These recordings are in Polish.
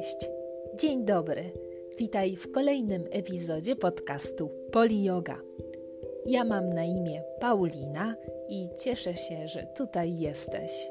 Cześć, dzień dobry. Witaj w kolejnym epizodzie podcastu Poli Yoga. Ja mam na imię Paulina i cieszę się, że tutaj jesteś.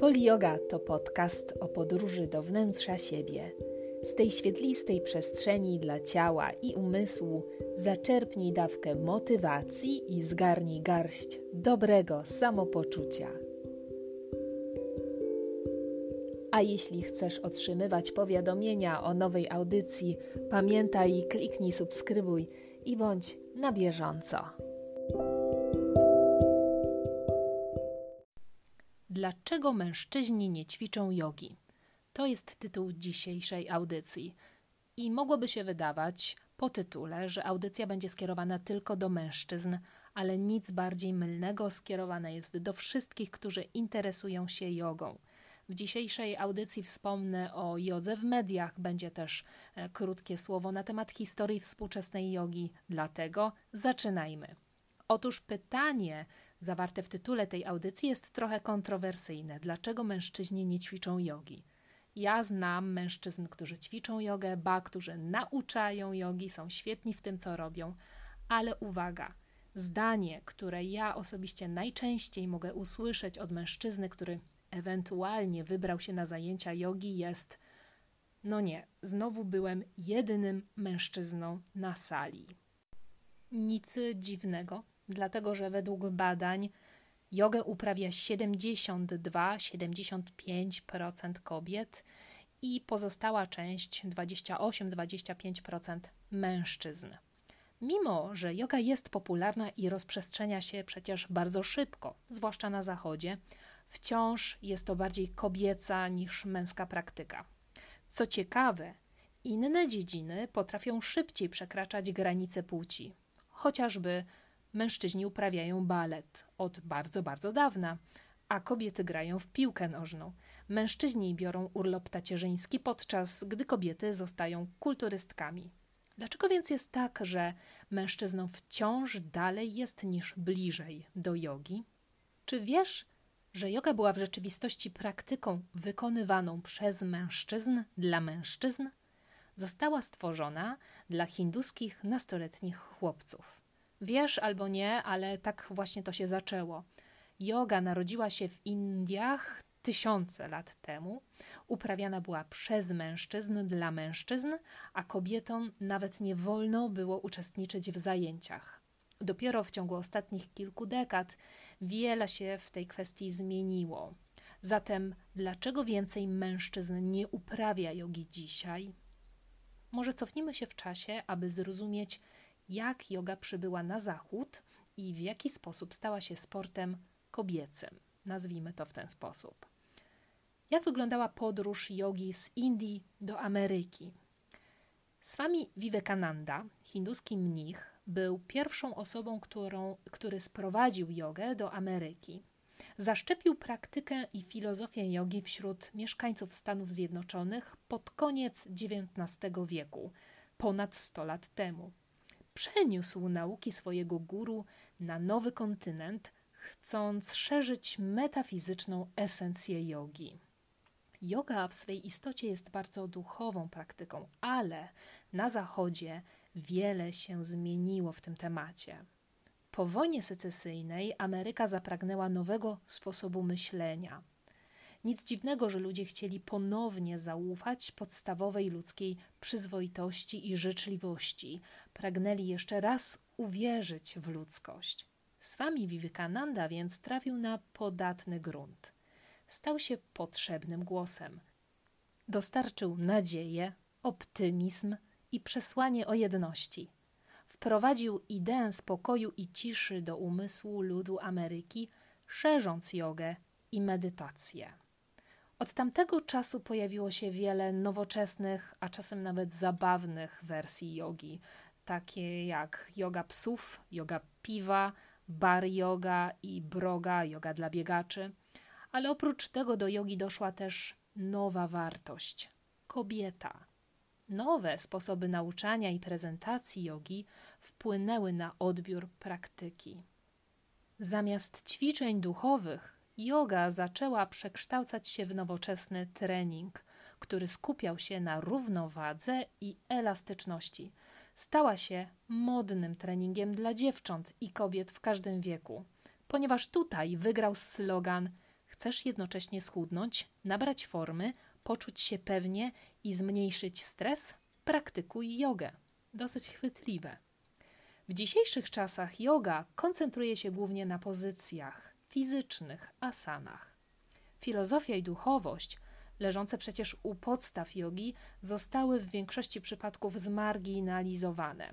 Poli Yoga to podcast o podróży do wnętrza siebie. Z tej świetlistej przestrzeni dla ciała i umysłu zaczerpnij dawkę motywacji i zgarnij garść dobrego samopoczucia. A jeśli chcesz otrzymywać powiadomienia o nowej audycji, pamiętaj kliknij subskrybuj i bądź na bieżąco. Dlaczego mężczyźni nie ćwiczą jogi? To jest tytuł dzisiejszej audycji. I mogłoby się wydawać po tytule, że audycja będzie skierowana tylko do mężczyzn, ale nic bardziej mylnego skierowane jest do wszystkich, którzy interesują się jogą. W dzisiejszej audycji wspomnę o jodze w mediach. Będzie też e, krótkie słowo na temat historii współczesnej jogi. Dlatego zaczynajmy. Otóż pytanie zawarte w tytule tej audycji jest trochę kontrowersyjne. Dlaczego mężczyźni nie ćwiczą jogi? Ja znam mężczyzn, którzy ćwiczą jogę, ba, którzy nauczają jogi, są świetni w tym, co robią, ale uwaga, zdanie, które ja osobiście najczęściej mogę usłyszeć od mężczyzny, który ewentualnie wybrał się na zajęcia jogi, jest: No nie, znowu byłem jedynym mężczyzną na sali. Nic dziwnego, dlatego że według badań jogę uprawia 72-75% kobiet i pozostała część 28-25% mężczyzn. Mimo, że yoga jest popularna i rozprzestrzenia się przecież bardzo szybko, zwłaszcza na zachodzie, wciąż jest to bardziej kobieca niż męska praktyka. Co ciekawe, inne dziedziny potrafią szybciej przekraczać granice płci. Chociażby mężczyźni uprawiają balet od bardzo, bardzo dawna, a kobiety grają w piłkę nożną. Mężczyźni biorą urlop tacierzyński, podczas gdy kobiety zostają kulturystkami. Dlaczego więc jest tak, że mężczyznom wciąż dalej jest niż bliżej do jogi? Czy wiesz, że yoga była w rzeczywistości praktyką wykonywaną przez mężczyzn dla mężczyzn, została stworzona dla hinduskich nastoletnich chłopców. Wiesz albo nie, ale tak właśnie to się zaczęło. Yoga narodziła się w Indiach tysiące lat temu. Uprawiana była przez mężczyzn dla mężczyzn, a kobietom nawet nie wolno było uczestniczyć w zajęciach. Dopiero w ciągu ostatnich kilku dekad wiele się w tej kwestii zmieniło. Zatem, dlaczego więcej mężczyzn nie uprawia jogi dzisiaj? Może cofnijmy się w czasie, aby zrozumieć, jak yoga przybyła na zachód i w jaki sposób stała się sportem kobiecym. Nazwijmy to w ten sposób. Jak wyglądała podróż jogi z Indii do Ameryki? Swami Vivekananda, hinduski mnich, był pierwszą osobą, którą, który sprowadził jogę do Ameryki. Zaszczepił praktykę i filozofię jogi wśród mieszkańców Stanów Zjednoczonych pod koniec XIX wieku, ponad 100 lat temu. Przeniósł nauki swojego guru na nowy kontynent, chcąc szerzyć metafizyczną esencję jogi. Yoga w swej istocie jest bardzo duchową praktyką, ale na Zachodzie wiele się zmieniło w tym temacie. Po wojnie secesyjnej Ameryka zapragnęła nowego sposobu myślenia. Nic dziwnego, że ludzie chcieli ponownie zaufać podstawowej ludzkiej przyzwoitości i życzliwości. Pragnęli jeszcze raz uwierzyć w ludzkość. Swami Vivekananda więc trafił na podatny grunt. Stał się potrzebnym głosem. Dostarczył nadzieję, optymizm, i przesłanie o jedności. Wprowadził ideę spokoju i ciszy do umysłu ludu Ameryki, szerząc jogę i medytację. Od tamtego czasu pojawiło się wiele nowoczesnych, a czasem nawet zabawnych wersji jogi, takie jak yoga psów, yoga piwa, bar yoga i broga, yoga dla biegaczy. Ale oprócz tego do jogi doszła też nowa wartość kobieta Nowe sposoby nauczania i prezentacji jogi wpłynęły na odbiór praktyki. Zamiast ćwiczeń duchowych, yoga zaczęła przekształcać się w nowoczesny trening, który skupiał się na równowadze i elastyczności. Stała się modnym treningiem dla dziewcząt i kobiet w każdym wieku, ponieważ tutaj wygrał slogan: Chcesz jednocześnie schudnąć, nabrać formy, poczuć się pewnie i zmniejszyć stres? Praktykuj jogę. Dosyć chwytliwe. W dzisiejszych czasach yoga koncentruje się głównie na pozycjach fizycznych, asanach. Filozofia i duchowość, leżące przecież u podstaw jogi, zostały w większości przypadków zmarginalizowane.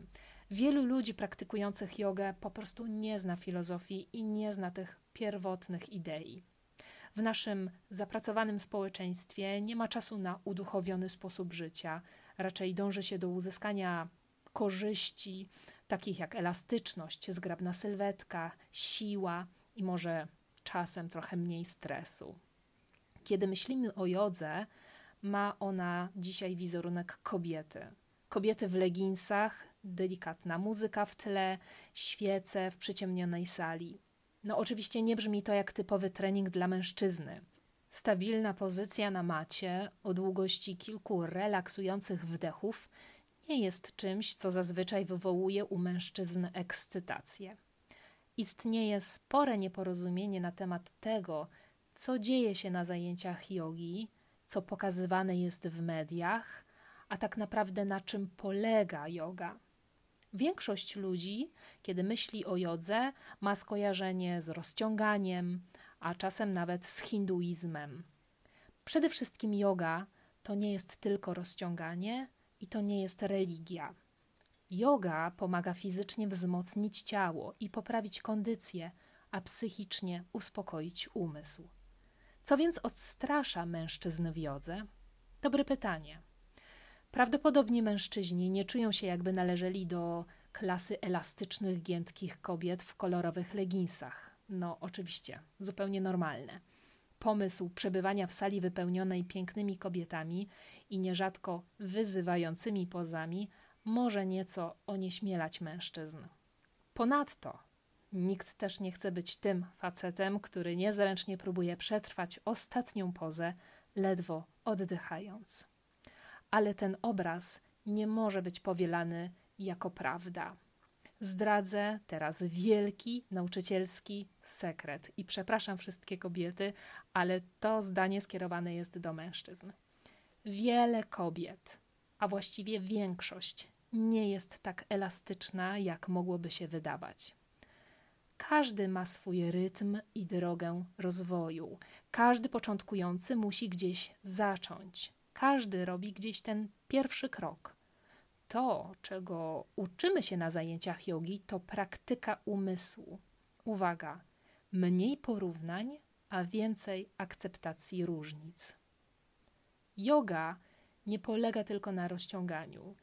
Wielu ludzi praktykujących jogę po prostu nie zna filozofii i nie zna tych pierwotnych idei. W naszym zapracowanym społeczeństwie nie ma czasu na uduchowiony sposób życia, raczej dąży się do uzyskania korzyści, takich jak elastyczność, zgrabna sylwetka, siła i może czasem trochę mniej stresu. Kiedy myślimy o jodze, ma ona dzisiaj wizerunek kobiety. Kobiety w leginsach, delikatna muzyka w tle, świece w przyciemnionej sali. No oczywiście nie brzmi to jak typowy trening dla mężczyzny. Stabilna pozycja na macie o długości kilku relaksujących wdechów nie jest czymś, co zazwyczaj wywołuje u mężczyzn ekscytację. Istnieje spore nieporozumienie na temat tego, co dzieje się na zajęciach jogi, co pokazywane jest w mediach, a tak naprawdę na czym polega yoga. Większość ludzi, kiedy myśli o jodze, ma skojarzenie z rozciąganiem, a czasem nawet z hinduizmem. Przede wszystkim yoga to nie jest tylko rozciąganie i to nie jest religia. Yoga pomaga fizycznie wzmocnić ciało i poprawić kondycję, a psychicznie uspokoić umysł. Co więc odstrasza mężczyzn w jodze? Dobre pytanie. Prawdopodobnie mężczyźni nie czują się, jakby należeli do klasy elastycznych, giętkich kobiet w kolorowych leginsach. No, oczywiście, zupełnie normalne. Pomysł przebywania w sali wypełnionej pięknymi kobietami i nierzadko wyzywającymi pozami może nieco onieśmielać mężczyzn. Ponadto nikt też nie chce być tym facetem, który niezręcznie próbuje przetrwać ostatnią pozę, ledwo oddychając. Ale ten obraz nie może być powielany jako prawda. Zdradzę teraz wielki nauczycielski sekret i przepraszam wszystkie kobiety, ale to zdanie skierowane jest do mężczyzn. Wiele kobiet, a właściwie większość, nie jest tak elastyczna, jak mogłoby się wydawać. Każdy ma swój rytm i drogę rozwoju. Każdy początkujący musi gdzieś zacząć. Każdy robi gdzieś ten pierwszy krok. To, czego uczymy się na zajęciach jogi, to praktyka umysłu. Uwaga, mniej porównań, a więcej akceptacji różnic. Yoga nie polega tylko na rozciąganiu.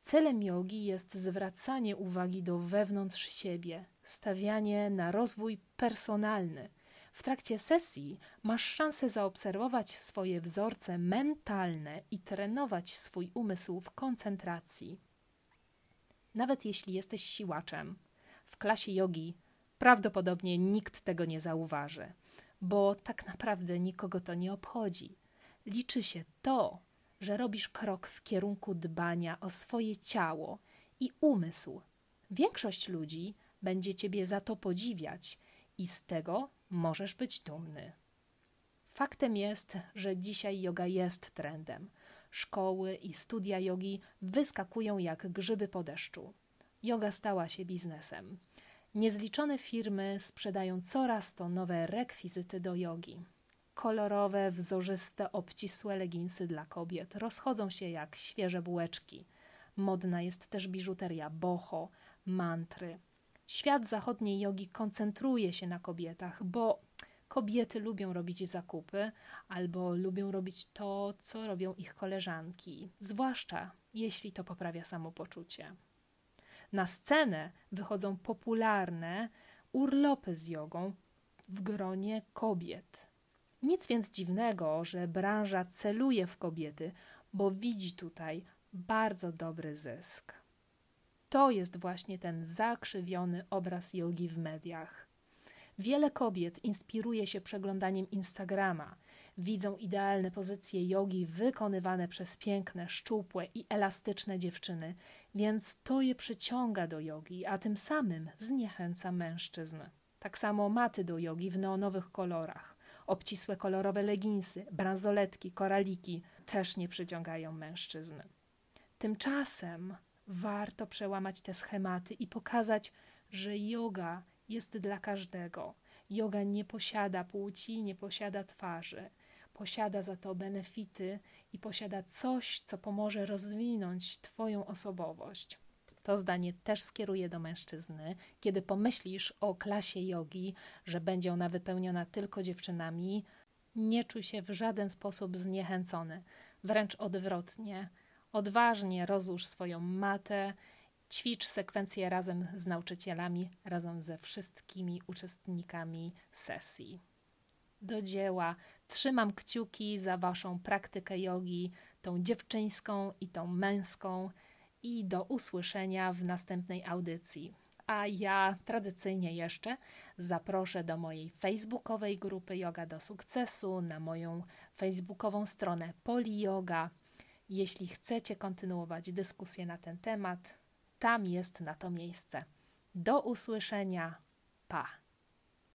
Celem jogi jest zwracanie uwagi do wewnątrz siebie, stawianie na rozwój personalny. W trakcie sesji masz szansę zaobserwować swoje wzorce mentalne i trenować swój umysł w koncentracji. Nawet jeśli jesteś siłaczem, w klasie jogi prawdopodobnie nikt tego nie zauważy, bo tak naprawdę nikogo to nie obchodzi. Liczy się to, że robisz krok w kierunku dbania o swoje ciało i umysł. Większość ludzi będzie Ciebie za to podziwiać i z tego możesz być dumny. Faktem jest, że dzisiaj yoga jest trendem. Szkoły i studia jogi wyskakują jak grzyby po deszczu. Yoga stała się biznesem. Niezliczone firmy sprzedają coraz to nowe rekwizyty do jogi. Kolorowe, wzorzyste, obcisłe leginsy dla kobiet rozchodzą się jak świeże bułeczki. Modna jest też biżuteria boho, mantry. Świat zachodniej jogi koncentruje się na kobietach, bo kobiety lubią robić zakupy albo lubią robić to, co robią ich koleżanki, zwłaszcza jeśli to poprawia samopoczucie. Na scenę wychodzą popularne urlopy z jogą w gronie kobiet. Nic więc dziwnego, że branża celuje w kobiety, bo widzi tutaj bardzo dobry zysk. To jest właśnie ten zakrzywiony obraz jogi w mediach. Wiele kobiet inspiruje się przeglądaniem Instagrama. widzą idealne pozycje jogi wykonywane przez piękne, szczupłe i elastyczne dziewczyny, więc to je przyciąga do jogi, a tym samym zniechęca mężczyzn. Tak samo maty do jogi w neonowych kolorach, obcisłe kolorowe leginsy, bransoletki, koraliki też nie przyciągają mężczyzn. Tymczasem warto przełamać te schematy i pokazać, że yoga jest dla każdego. Yoga nie posiada płci, nie posiada twarzy. Posiada za to benefity i posiada coś, co pomoże rozwinąć Twoją osobowość. To zdanie też skieruję do mężczyzny. Kiedy pomyślisz o klasie jogi, że będzie ona wypełniona tylko dziewczynami, nie czuj się w żaden sposób zniechęcony. Wręcz odwrotnie. Odważnie rozłóż swoją matę, ćwicz sekwencję razem z nauczycielami, razem ze wszystkimi uczestnikami sesji. Do dzieła. Trzymam kciuki za Waszą praktykę jogi, tą dziewczyńską i tą męską i do usłyszenia w następnej audycji. A ja tradycyjnie jeszcze zaproszę do mojej facebookowej grupy Yoga do Sukcesu, na moją facebookową stronę Poli Yoga. Jeśli chcecie kontynuować dyskusję na ten temat, tam jest na to miejsce. Do usłyszenia. Pa!